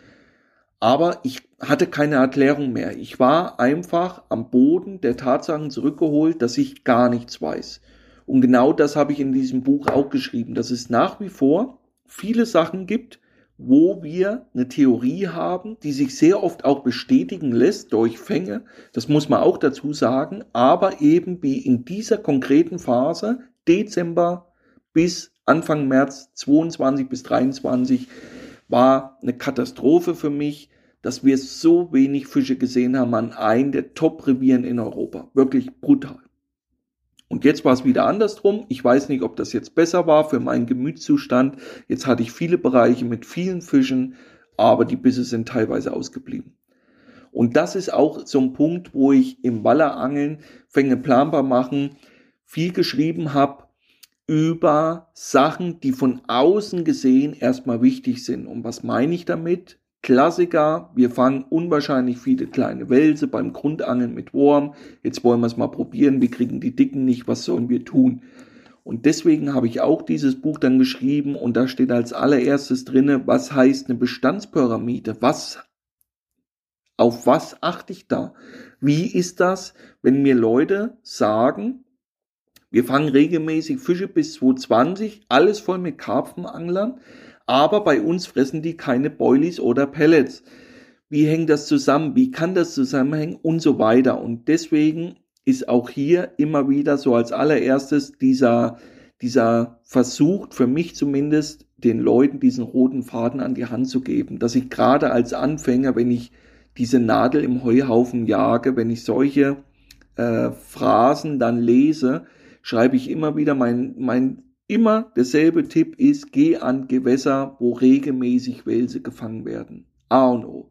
Aber ich hatte keine Erklärung mehr. Ich war einfach am Boden der Tatsachen zurückgeholt, dass ich gar nichts weiß. Und genau das habe ich in diesem Buch auch geschrieben, dass es nach wie vor viele Sachen gibt, wo wir eine Theorie haben, die sich sehr oft auch bestätigen lässt durch Fänge. Das muss man auch dazu sagen. Aber eben wie in dieser konkreten Phase, Dezember bis Anfang März 22 bis 23, war eine Katastrophe für mich, dass wir so wenig Fische gesehen haben an einem der Top-Revieren in Europa. Wirklich brutal. Und jetzt war es wieder andersrum. Ich weiß nicht, ob das jetzt besser war für meinen Gemütszustand. Jetzt hatte ich viele Bereiche mit vielen Fischen, aber die Bisse sind teilweise ausgeblieben. Und das ist auch so ein Punkt, wo ich im Wallerangeln, Fänge planbar machen, viel geschrieben habe über Sachen, die von außen gesehen erstmal wichtig sind. Und was meine ich damit? Klassiker, wir fangen unwahrscheinlich viele kleine Wälse beim Grundangeln mit Wurm. Jetzt wollen wir es mal probieren, wir kriegen die Dicken nicht, was sollen wir tun? Und deswegen habe ich auch dieses Buch dann geschrieben und da steht als allererstes drinne, was heißt eine Bestandspyramide? Was, auf was achte ich da? Wie ist das, wenn mir Leute sagen, wir fangen regelmäßig Fische bis 220, alles voll mit Karpfenanglern, aber bei uns fressen die keine Boilies oder Pellets. Wie hängt das zusammen? Wie kann das zusammenhängen? Und so weiter. Und deswegen ist auch hier immer wieder so als allererstes dieser, dieser Versuch, für mich zumindest, den Leuten diesen roten Faden an die Hand zu geben. Dass ich gerade als Anfänger, wenn ich diese Nadel im Heuhaufen jage, wenn ich solche äh, Phrasen dann lese, schreibe ich immer wieder mein, mein Immer derselbe Tipp ist, geh an Gewässer, wo regelmäßig Wälse gefangen werden. A und O.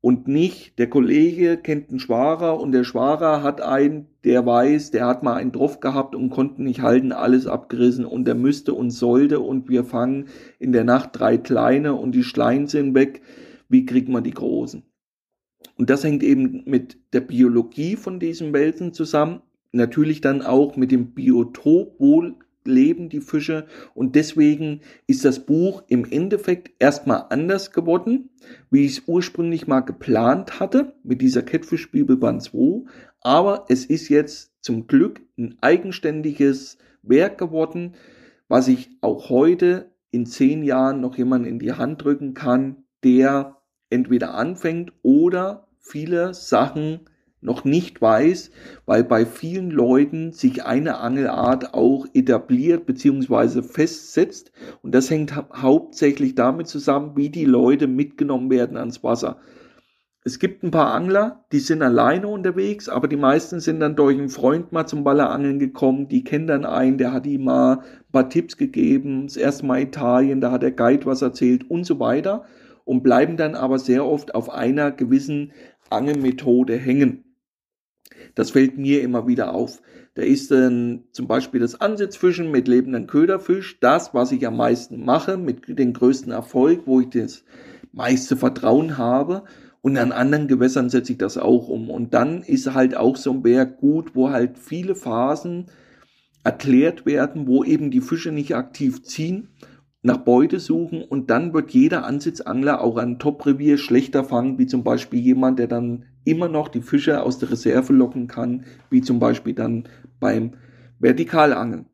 Und nicht, der Kollege kennt einen Schwarer und der Schwarer hat einen, der weiß, der hat mal einen drauf gehabt und konnten nicht halten, alles abgerissen und der müsste und sollte und wir fangen in der Nacht drei kleine und die Schleien sind weg. Wie kriegt man die großen? Und das hängt eben mit der Biologie von diesen Welsen zusammen. Natürlich dann auch mit dem Biotop, wo leben die Fische. Und deswegen ist das Buch im Endeffekt erstmal anders geworden, wie ich es ursprünglich mal geplant hatte mit dieser Catfish Bibel Band 2, aber es ist jetzt zum Glück ein eigenständiges Werk geworden, was ich auch heute in zehn Jahren noch jemand in die Hand drücken kann, der entweder anfängt oder viele Sachen noch nicht weiß, weil bei vielen Leuten sich eine Angelart auch etabliert bzw. festsetzt. Und das hängt hauptsächlich damit zusammen, wie die Leute mitgenommen werden ans Wasser. Es gibt ein paar Angler, die sind alleine unterwegs, aber die meisten sind dann durch einen Freund mal zum Ballerangeln gekommen. Die kennen dann einen, der hat ihm mal ein paar Tipps gegeben. Das erste Mal Italien, da hat der Guide was erzählt und so weiter. Und bleiben dann aber sehr oft auf einer gewissen Angelmethode hängen. Das fällt mir immer wieder auf. Da ist dann zum Beispiel das Ansitzfischen mit lebenden Köderfisch, das, was ich am meisten mache, mit dem größten Erfolg, wo ich das meiste Vertrauen habe. Und an anderen Gewässern setze ich das auch um. Und dann ist halt auch so ein Berg gut, wo halt viele Phasen erklärt werden, wo eben die Fische nicht aktiv ziehen, nach Beute suchen und dann wird jeder Ansitzangler auch ein Top-Revier schlechter fangen, wie zum Beispiel jemand, der dann immer noch die Fische aus der Reserve locken kann, wie zum Beispiel dann beim Vertikalangeln.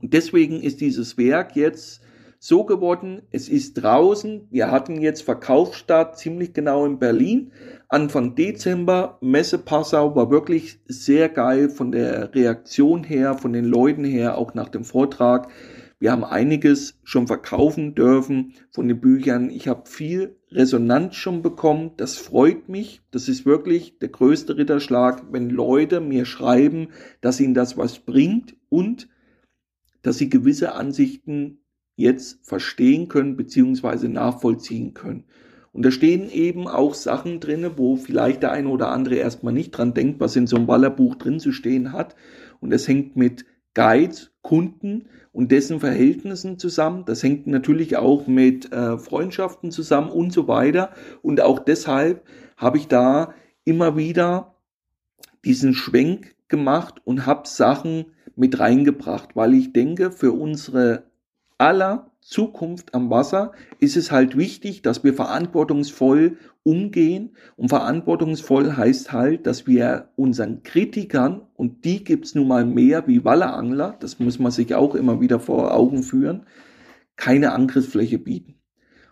Und deswegen ist dieses Werk jetzt so geworden, es ist draußen, wir hatten jetzt Verkaufsstart ziemlich genau in Berlin, Anfang Dezember, Messe Passau war wirklich sehr geil von der Reaktion her, von den Leuten her, auch nach dem Vortrag. Wir haben einiges schon verkaufen dürfen von den Büchern. Ich habe viel Resonanz schon bekommen. Das freut mich. Das ist wirklich der größte Ritterschlag, wenn Leute mir schreiben, dass ihnen das was bringt und dass sie gewisse Ansichten jetzt verstehen können beziehungsweise nachvollziehen können. Und da stehen eben auch Sachen drinne, wo vielleicht der eine oder andere erstmal nicht dran denkt, was in so einem Ballerbuch drin zu stehen hat. Und es hängt mit Guides, Kunden und dessen Verhältnissen zusammen. Das hängt natürlich auch mit äh, Freundschaften zusammen und so weiter. Und auch deshalb habe ich da immer wieder diesen Schwenk gemacht und habe Sachen mit reingebracht, weil ich denke, für unsere aller Zukunft am Wasser ist es halt wichtig, dass wir verantwortungsvoll umgehen. Und verantwortungsvoll heißt halt, dass wir unseren Kritikern, und die gibt's nun mal mehr wie Wallerangler, das muss man sich auch immer wieder vor Augen führen, keine Angriffsfläche bieten.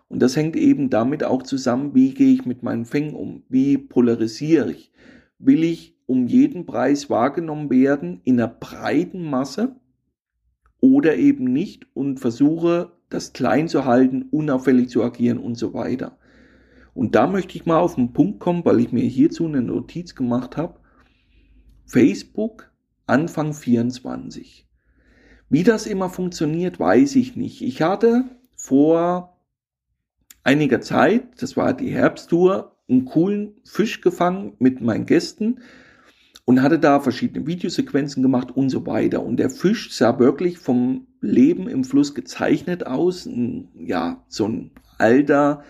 Und das hängt eben damit auch zusammen, wie gehe ich mit meinen Fängen um, wie polarisiere ich. Will ich um jeden Preis wahrgenommen werden in einer breiten Masse oder eben nicht und versuche, das klein zu halten, unauffällig zu agieren und so weiter. Und da möchte ich mal auf den Punkt kommen, weil ich mir hierzu eine Notiz gemacht habe. Facebook Anfang 24. Wie das immer funktioniert, weiß ich nicht. Ich hatte vor einiger Zeit, das war die Herbsttour, einen coolen Fisch gefangen mit meinen Gästen und hatte da verschiedene Videosequenzen gemacht und so weiter. Und der Fisch sah wirklich vom Leben im Fluss gezeichnet aus. Ja, so ein alter,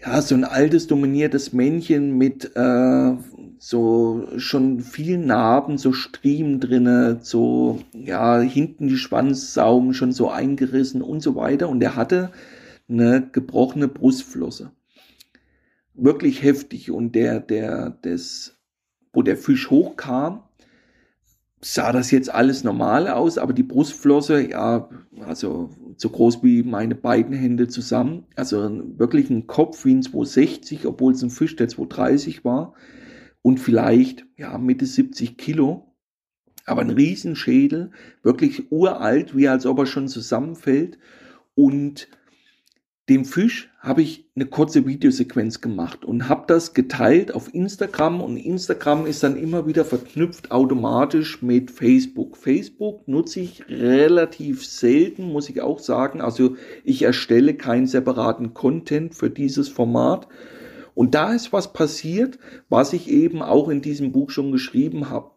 ja, so ein altes dominiertes Männchen mit äh, so schon vielen Narben, so Striemen drinne, so ja hinten die Schwanzsaumen schon so eingerissen und so weiter. Und er hatte eine gebrochene Brustflosse, wirklich heftig. Und der der des wo der Fisch hochkam, sah das jetzt alles normal aus, aber die Brustflosse, ja, also so groß wie meine beiden Hände zusammen, also wirklich ein Kopf wie ein 260, obwohl es ein Fisch der 230 war und vielleicht, ja, Mitte 70 Kilo, aber ein Riesenschädel, wirklich uralt, wie als ob er schon zusammenfällt und dem Fisch habe ich eine kurze Videosequenz gemacht und habe das geteilt auf Instagram und Instagram ist dann immer wieder verknüpft automatisch mit Facebook. Facebook nutze ich relativ selten, muss ich auch sagen. Also ich erstelle keinen separaten Content für dieses Format. Und da ist was passiert, was ich eben auch in diesem Buch schon geschrieben habe.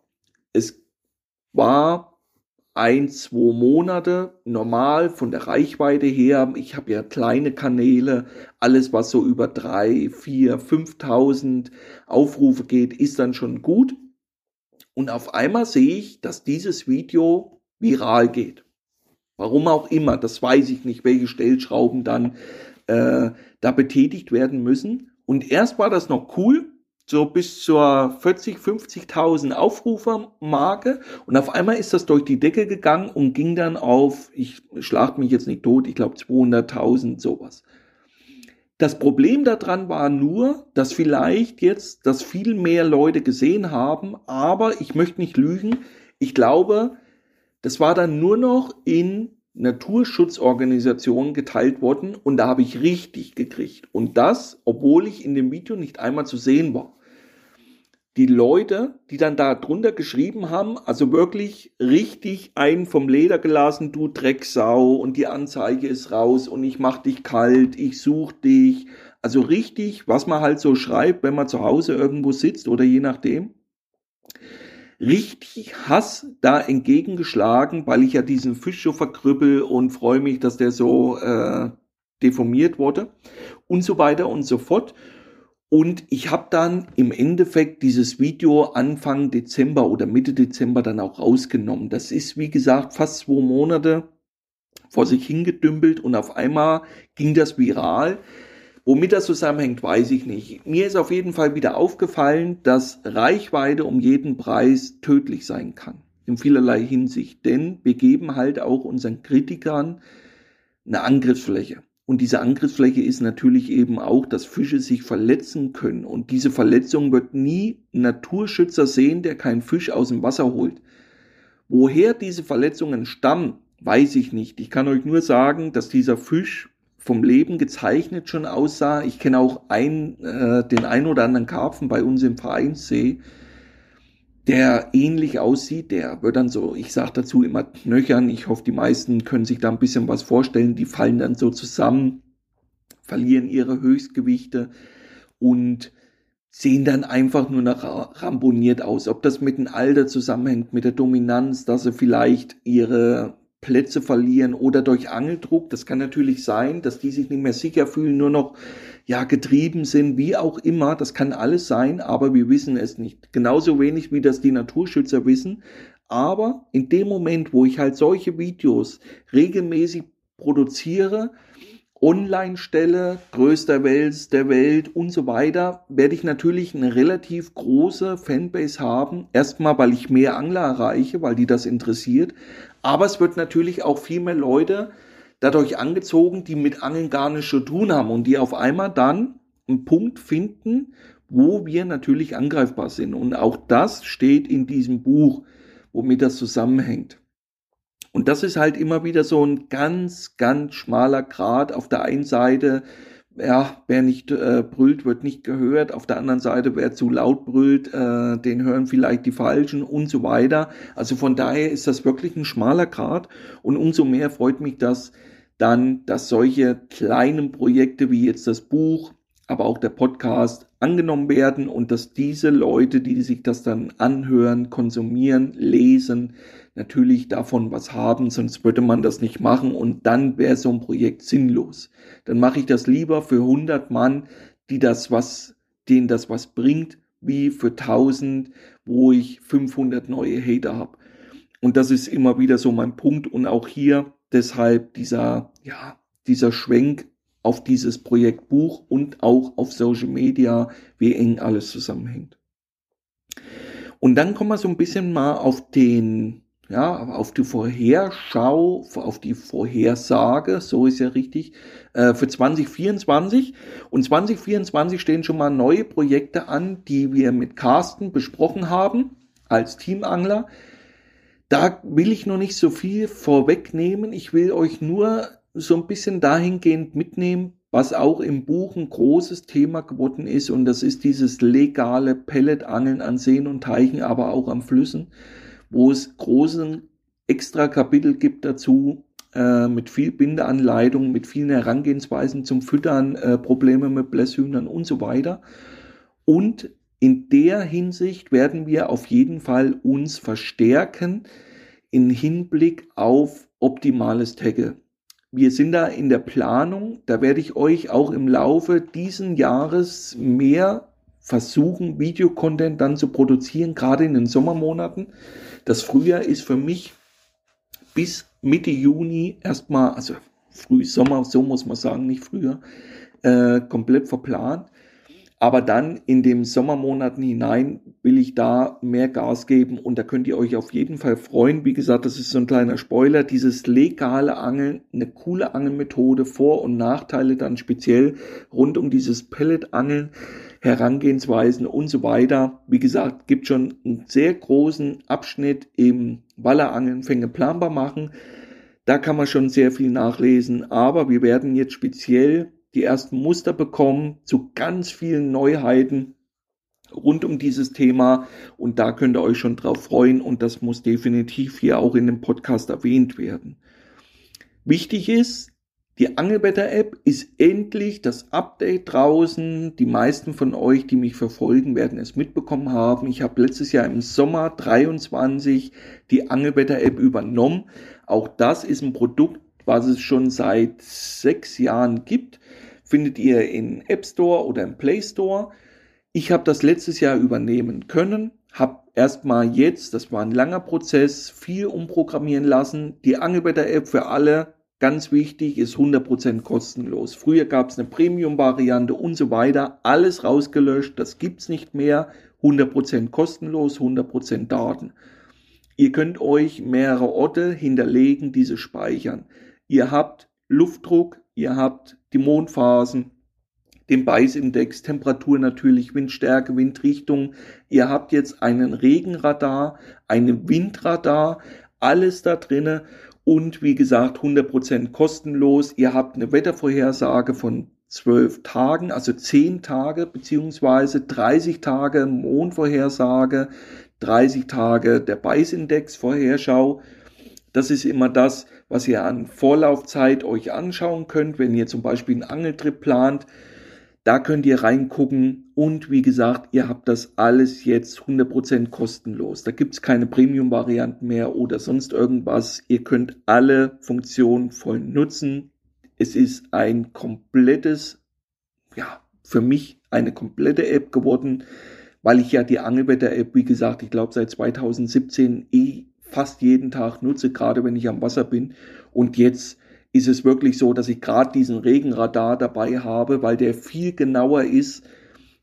Es war ein, zwei Monate normal von der Reichweite her. Ich habe ja kleine Kanäle, alles was so über drei, vier, 5.000 Aufrufe geht, ist dann schon gut. Und auf einmal sehe ich, dass dieses Video viral geht. Warum auch immer, das weiß ich nicht, welche Stellschrauben dann äh, da betätigt werden müssen. Und erst war das noch cool, so bis zur 40, 50.000 Aufrufermarke und auf einmal ist das durch die Decke gegangen und ging dann auf, ich schlag mich jetzt nicht tot, ich glaube 200.000 sowas. Das Problem daran war nur, dass vielleicht jetzt das viel mehr Leute gesehen haben, aber ich möchte nicht lügen, ich glaube, das war dann nur noch in Naturschutzorganisationen geteilt worden und da habe ich richtig gekriegt. Und das, obwohl ich in dem Video nicht einmal zu sehen war. Die Leute, die dann da drunter geschrieben haben, also wirklich richtig einen vom Leder gelassen, du Drecksau und die Anzeige ist raus und ich mach dich kalt, ich such dich. Also richtig, was man halt so schreibt, wenn man zu Hause irgendwo sitzt oder je nachdem richtig Hass da entgegengeschlagen, weil ich ja diesen Fisch so verkrüppel und freue mich, dass der so äh, deformiert wurde und so weiter und so fort. Und ich habe dann im Endeffekt dieses Video Anfang Dezember oder Mitte Dezember dann auch rausgenommen. Das ist, wie gesagt, fast zwei Monate vor sich hingedümpelt und auf einmal ging das viral. Womit das zusammenhängt, weiß ich nicht. Mir ist auf jeden Fall wieder aufgefallen, dass Reichweite um jeden Preis tödlich sein kann. In vielerlei Hinsicht. Denn wir geben halt auch unseren Kritikern eine Angriffsfläche. Und diese Angriffsfläche ist natürlich eben auch, dass Fische sich verletzen können. Und diese Verletzung wird nie ein Naturschützer sehen, der keinen Fisch aus dem Wasser holt. Woher diese Verletzungen stammen, weiß ich nicht. Ich kann euch nur sagen, dass dieser Fisch vom Leben gezeichnet schon aussah. Ich kenne auch ein, äh, den ein oder anderen Karpfen bei uns im Vereinssee, der ähnlich aussieht. Der wird dann so, ich sage dazu immer knöchern. Ich hoffe, die meisten können sich da ein bisschen was vorstellen. Die fallen dann so zusammen, verlieren ihre Höchstgewichte und sehen dann einfach nur noch ramponiert aus. Ob das mit dem Alter zusammenhängt, mit der Dominanz, dass sie vielleicht ihre Plätze verlieren oder durch Angeldruck. Das kann natürlich sein, dass die sich nicht mehr sicher fühlen, nur noch ja getrieben sind, wie auch immer. Das kann alles sein, aber wir wissen es nicht. Genauso wenig wie das die Naturschützer wissen. Aber in dem Moment, wo ich halt solche Videos regelmäßig produziere, online stelle, größter Welt der Welt und so weiter, werde ich natürlich eine relativ große Fanbase haben. Erstmal, weil ich mehr Angler erreiche, weil die das interessiert. Aber es wird natürlich auch viel mehr Leute dadurch angezogen, die mit Angeln gar nichts zu tun haben und die auf einmal dann einen Punkt finden, wo wir natürlich angreifbar sind. Und auch das steht in diesem Buch, womit das zusammenhängt. Und das ist halt immer wieder so ein ganz, ganz schmaler Grad. Auf der einen Seite, ja, wer nicht äh, brüllt, wird nicht gehört. Auf der anderen Seite, wer zu laut brüllt, äh, den hören vielleicht die Falschen und so weiter. Also von daher ist das wirklich ein schmaler Grad. Und umso mehr freut mich das dann, dass solche kleinen Projekte wie jetzt das Buch, aber auch der Podcast angenommen werden und dass diese Leute, die sich das dann anhören, konsumieren, lesen, natürlich davon was haben, sonst würde man das nicht machen und dann wäre so ein Projekt sinnlos. Dann mache ich das lieber für 100 Mann, die das was, denen das was bringt, wie für 1000, wo ich 500 neue Hater habe. Und das ist immer wieder so mein Punkt und auch hier deshalb dieser, ja, dieser Schwenk auf dieses Projekt Buch und auch auf Social Media, wie eng alles zusammenhängt. Und dann kommen wir so ein bisschen mal auf den ja, auf die Vorherschau, auf die Vorhersage, so ist ja richtig, äh, für 2024. Und 2024 stehen schon mal neue Projekte an, die wir mit Carsten besprochen haben als Teamangler. Da will ich noch nicht so viel vorwegnehmen. Ich will euch nur so ein bisschen dahingehend mitnehmen, was auch im Buch ein großes Thema geworden ist. Und das ist dieses legale Pelletangeln an Seen und Teichen, aber auch an Flüssen wo es großen extra Kapitel gibt dazu, äh, mit viel Bindeanleitung, mit vielen Herangehensweisen zum Füttern, äh, Probleme mit Blässhühnern und so weiter. Und in der Hinsicht werden wir auf jeden Fall uns verstärken in Hinblick auf optimales Tackle. Wir sind da in der Planung, da werde ich euch auch im Laufe diesen Jahres mehr versuchen, Videocontent dann zu produzieren, gerade in den Sommermonaten. Das Frühjahr ist für mich bis Mitte Juni erstmal, also Frühsommer, so muss man sagen, nicht früher, äh, komplett verplant. Aber dann in den Sommermonaten hinein will ich da mehr Gas geben und da könnt ihr euch auf jeden Fall freuen. Wie gesagt, das ist so ein kleiner Spoiler. Dieses legale Angeln, eine coole Angelmethode, Vor- und Nachteile dann speziell rund um dieses Pelletangeln. Herangehensweisen und so weiter. Wie gesagt, gibt schon einen sehr großen Abschnitt im Wallerangeln Fänge planbar machen. Da kann man schon sehr viel nachlesen, aber wir werden jetzt speziell die ersten Muster bekommen zu ganz vielen Neuheiten rund um dieses Thema und da könnt ihr euch schon drauf freuen und das muss definitiv hier auch in dem Podcast erwähnt werden. Wichtig ist, die Angelwetter-App ist endlich das Update draußen. Die meisten von euch, die mich verfolgen, werden es mitbekommen haben. Ich habe letztes Jahr im Sommer 23 die Angelwetter-App übernommen. Auch das ist ein Produkt, was es schon seit sechs Jahren gibt. Findet ihr in App Store oder im Play Store. Ich habe das letztes Jahr übernehmen können, habe erstmal jetzt, das war ein langer Prozess, viel umprogrammieren lassen. Die Angelwetter-App für alle Ganz wichtig, ist 100% kostenlos. Früher gab es eine Premium-Variante und so weiter. Alles rausgelöscht, das gibt's nicht mehr. 100% kostenlos, 100% Daten. Ihr könnt euch mehrere Orte hinterlegen, diese speichern. Ihr habt Luftdruck, ihr habt die Mondphasen, den Beißindex, Temperatur natürlich, Windstärke, Windrichtung. Ihr habt jetzt einen Regenradar, einen Windradar, alles da drinnen und wie gesagt 100% kostenlos. Ihr habt eine Wettervorhersage von 12 Tagen, also 10 Tage beziehungsweise 30 Tage Mondvorhersage, 30 Tage der Beißindex Vorherschau. Das ist immer das, was ihr an Vorlaufzeit euch anschauen könnt, wenn ihr zum Beispiel einen Angeltrip plant. Da könnt ihr reingucken und wie gesagt, ihr habt das alles jetzt 100% kostenlos. Da gibt es keine Premium-Varianten mehr oder sonst irgendwas. Ihr könnt alle Funktionen voll nutzen. Es ist ein komplettes, ja, für mich eine komplette App geworden, weil ich ja die Angelwetter-App, wie gesagt, ich glaube seit 2017 eh fast jeden Tag nutze, gerade wenn ich am Wasser bin. Und jetzt ist es wirklich so, dass ich gerade diesen Regenradar dabei habe, weil der viel genauer ist,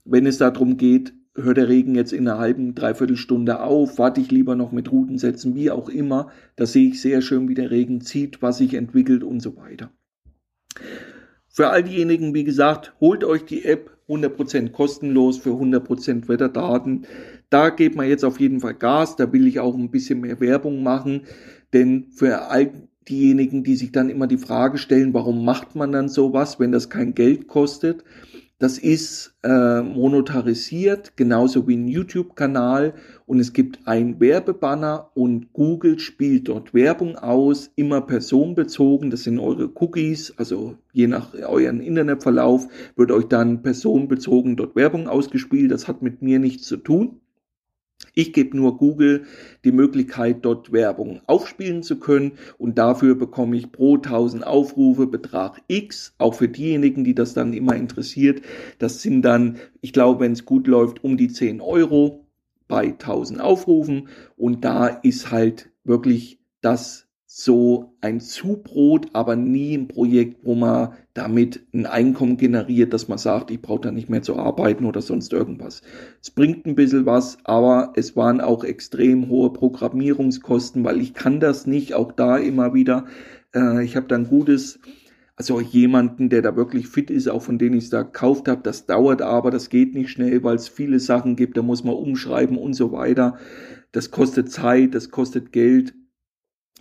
wenn es darum geht, hört der Regen jetzt in einer halben, dreiviertel Stunde auf, warte ich lieber noch mit Routensätzen, wie auch immer. Da sehe ich sehr schön, wie der Regen zieht, was sich entwickelt und so weiter. Für all diejenigen, wie gesagt, holt euch die App 100% kostenlos für 100% Wetterdaten. Da geht man jetzt auf jeden Fall Gas, da will ich auch ein bisschen mehr Werbung machen, denn für all diejenigen, die sich dann immer die Frage stellen, warum macht man dann sowas, wenn das kein Geld kostet. Das ist äh, monetarisiert, genauso wie ein YouTube-Kanal. Und es gibt ein Werbebanner und Google spielt dort Werbung aus, immer personenbezogen, das sind eure Cookies, also je nach euren Internetverlauf wird euch dann personenbezogen dort Werbung ausgespielt, das hat mit mir nichts zu tun. Ich gebe nur Google die Möglichkeit, dort Werbung aufspielen zu können und dafür bekomme ich pro 1000 Aufrufe Betrag X, auch für diejenigen, die das dann immer interessiert. Das sind dann, ich glaube, wenn es gut läuft, um die 10 Euro bei 1000 Aufrufen und da ist halt wirklich das so ein Zubrot, aber nie ein Projekt, wo man damit ein Einkommen generiert, dass man sagt, ich brauche da nicht mehr zu arbeiten oder sonst irgendwas. Es bringt ein bisschen was, aber es waren auch extrem hohe Programmierungskosten, weil ich kann das nicht, auch da immer wieder. Äh, ich habe dann gutes, also jemanden, der da wirklich fit ist, auch von denen ich es da gekauft habe, das dauert aber, das geht nicht schnell, weil es viele Sachen gibt, da muss man umschreiben und so weiter. Das kostet Zeit, das kostet Geld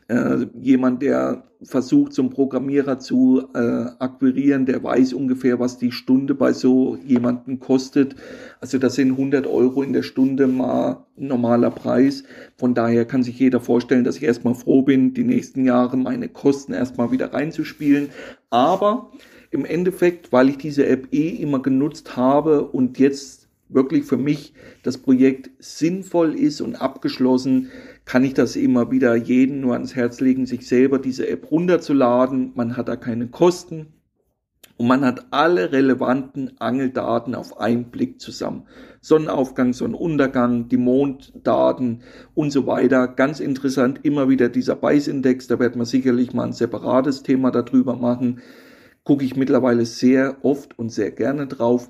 äh, jemand, der versucht, so einen Programmierer zu äh, akquirieren, der weiß ungefähr, was die Stunde bei so jemanden kostet. Also das sind 100 Euro in der Stunde mal normaler Preis. Von daher kann sich jeder vorstellen, dass ich erstmal froh bin, die nächsten Jahre meine Kosten erstmal wieder reinzuspielen. Aber im Endeffekt, weil ich diese App eh immer genutzt habe und jetzt wirklich für mich das Projekt sinnvoll ist und abgeschlossen, kann ich das immer wieder jedem nur ans Herz legen, sich selber diese App runterzuladen. Man hat da keine Kosten und man hat alle relevanten Angeldaten auf einen Blick zusammen. Sonnenaufgang, Sonnenuntergang, die Monddaten und so weiter. Ganz interessant, immer wieder dieser Beißindex, da wird man sicherlich mal ein separates Thema darüber machen. Gucke ich mittlerweile sehr oft und sehr gerne drauf.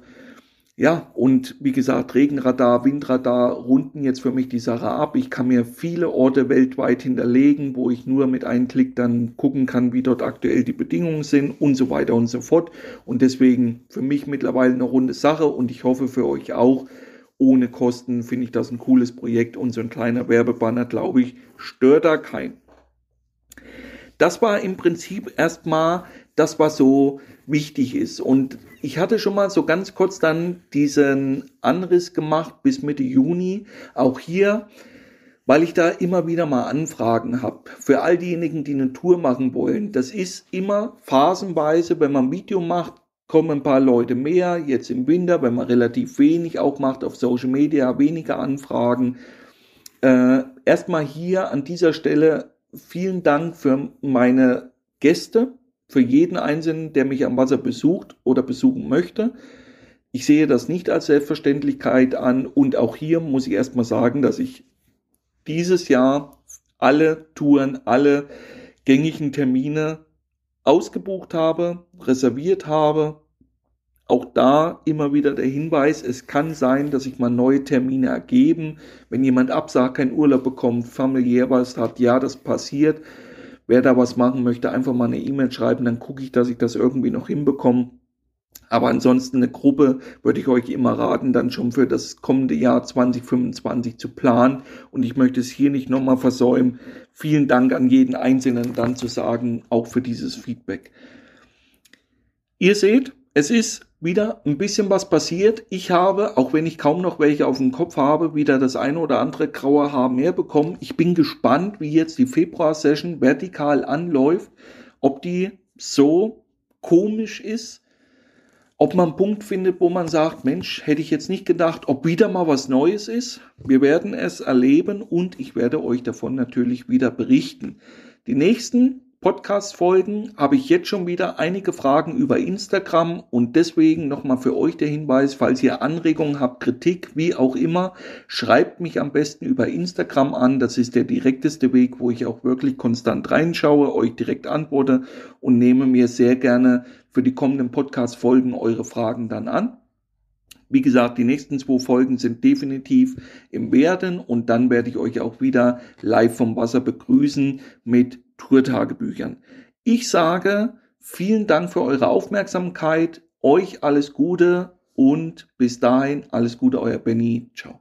Ja, und wie gesagt, Regenradar, Windradar runden jetzt für mich die Sache ab. Ich kann mir viele Orte weltweit hinterlegen, wo ich nur mit einem Klick dann gucken kann, wie dort aktuell die Bedingungen sind und so weiter und so fort. Und deswegen für mich mittlerweile eine runde Sache und ich hoffe für euch auch. Ohne Kosten finde ich das ein cooles Projekt und so ein kleiner Werbebanner, glaube ich, stört da keinen. das war im Prinzip erstmal das, was so wichtig ist. Und ich hatte schon mal so ganz kurz dann diesen Anriss gemacht bis Mitte Juni. Auch hier, weil ich da immer wieder mal Anfragen habe. Für all diejenigen, die eine Tour machen wollen. Das ist immer phasenweise, wenn man ein Video macht, kommen ein paar Leute mehr. Jetzt im Winter, wenn man relativ wenig auch macht auf Social Media, weniger Anfragen. Äh, erstmal hier an dieser Stelle vielen Dank für meine Gäste, für jeden Einzelnen, der mich am Wasser besucht oder besuchen möchte. Ich sehe das nicht als Selbstverständlichkeit an und auch hier muss ich erstmal sagen, dass ich dieses Jahr alle Touren, alle gängigen Termine ausgebucht habe, reserviert habe. Auch da immer wieder der Hinweis, es kann sein, dass sich mal neue Termine ergeben. Wenn jemand absagt, keinen Urlaub bekommt, familiär was hat, ja, das passiert. Wer da was machen möchte, einfach mal eine E-Mail schreiben, dann gucke ich, dass ich das irgendwie noch hinbekomme. Aber ansonsten eine Gruppe würde ich euch immer raten, dann schon für das kommende Jahr 2025 zu planen. Und ich möchte es hier nicht nochmal versäumen. Vielen Dank an jeden Einzelnen dann zu sagen, auch für dieses Feedback. Ihr seht, es ist wieder ein bisschen was passiert. Ich habe, auch wenn ich kaum noch welche auf dem Kopf habe, wieder das eine oder andere graue Haar mehr bekommen. Ich bin gespannt, wie jetzt die Februar-Session vertikal anläuft, ob die so komisch ist, ob man einen Punkt findet, wo man sagt, Mensch, hätte ich jetzt nicht gedacht, ob wieder mal was Neues ist. Wir werden es erleben und ich werde euch davon natürlich wieder berichten. Die nächsten Podcast-Folgen habe ich jetzt schon wieder einige Fragen über Instagram und deswegen nochmal für euch der Hinweis, falls ihr Anregungen habt, Kritik, wie auch immer, schreibt mich am besten über Instagram an. Das ist der direkteste Weg, wo ich auch wirklich konstant reinschaue, euch direkt antworte und nehme mir sehr gerne für die kommenden Podcast-Folgen eure Fragen dann an. Wie gesagt, die nächsten zwei Folgen sind definitiv im Werden und dann werde ich euch auch wieder live vom Wasser begrüßen mit Tourtagebüchern. Ich sage vielen Dank für eure Aufmerksamkeit, euch alles Gute und bis dahin alles Gute, euer Benny. Ciao.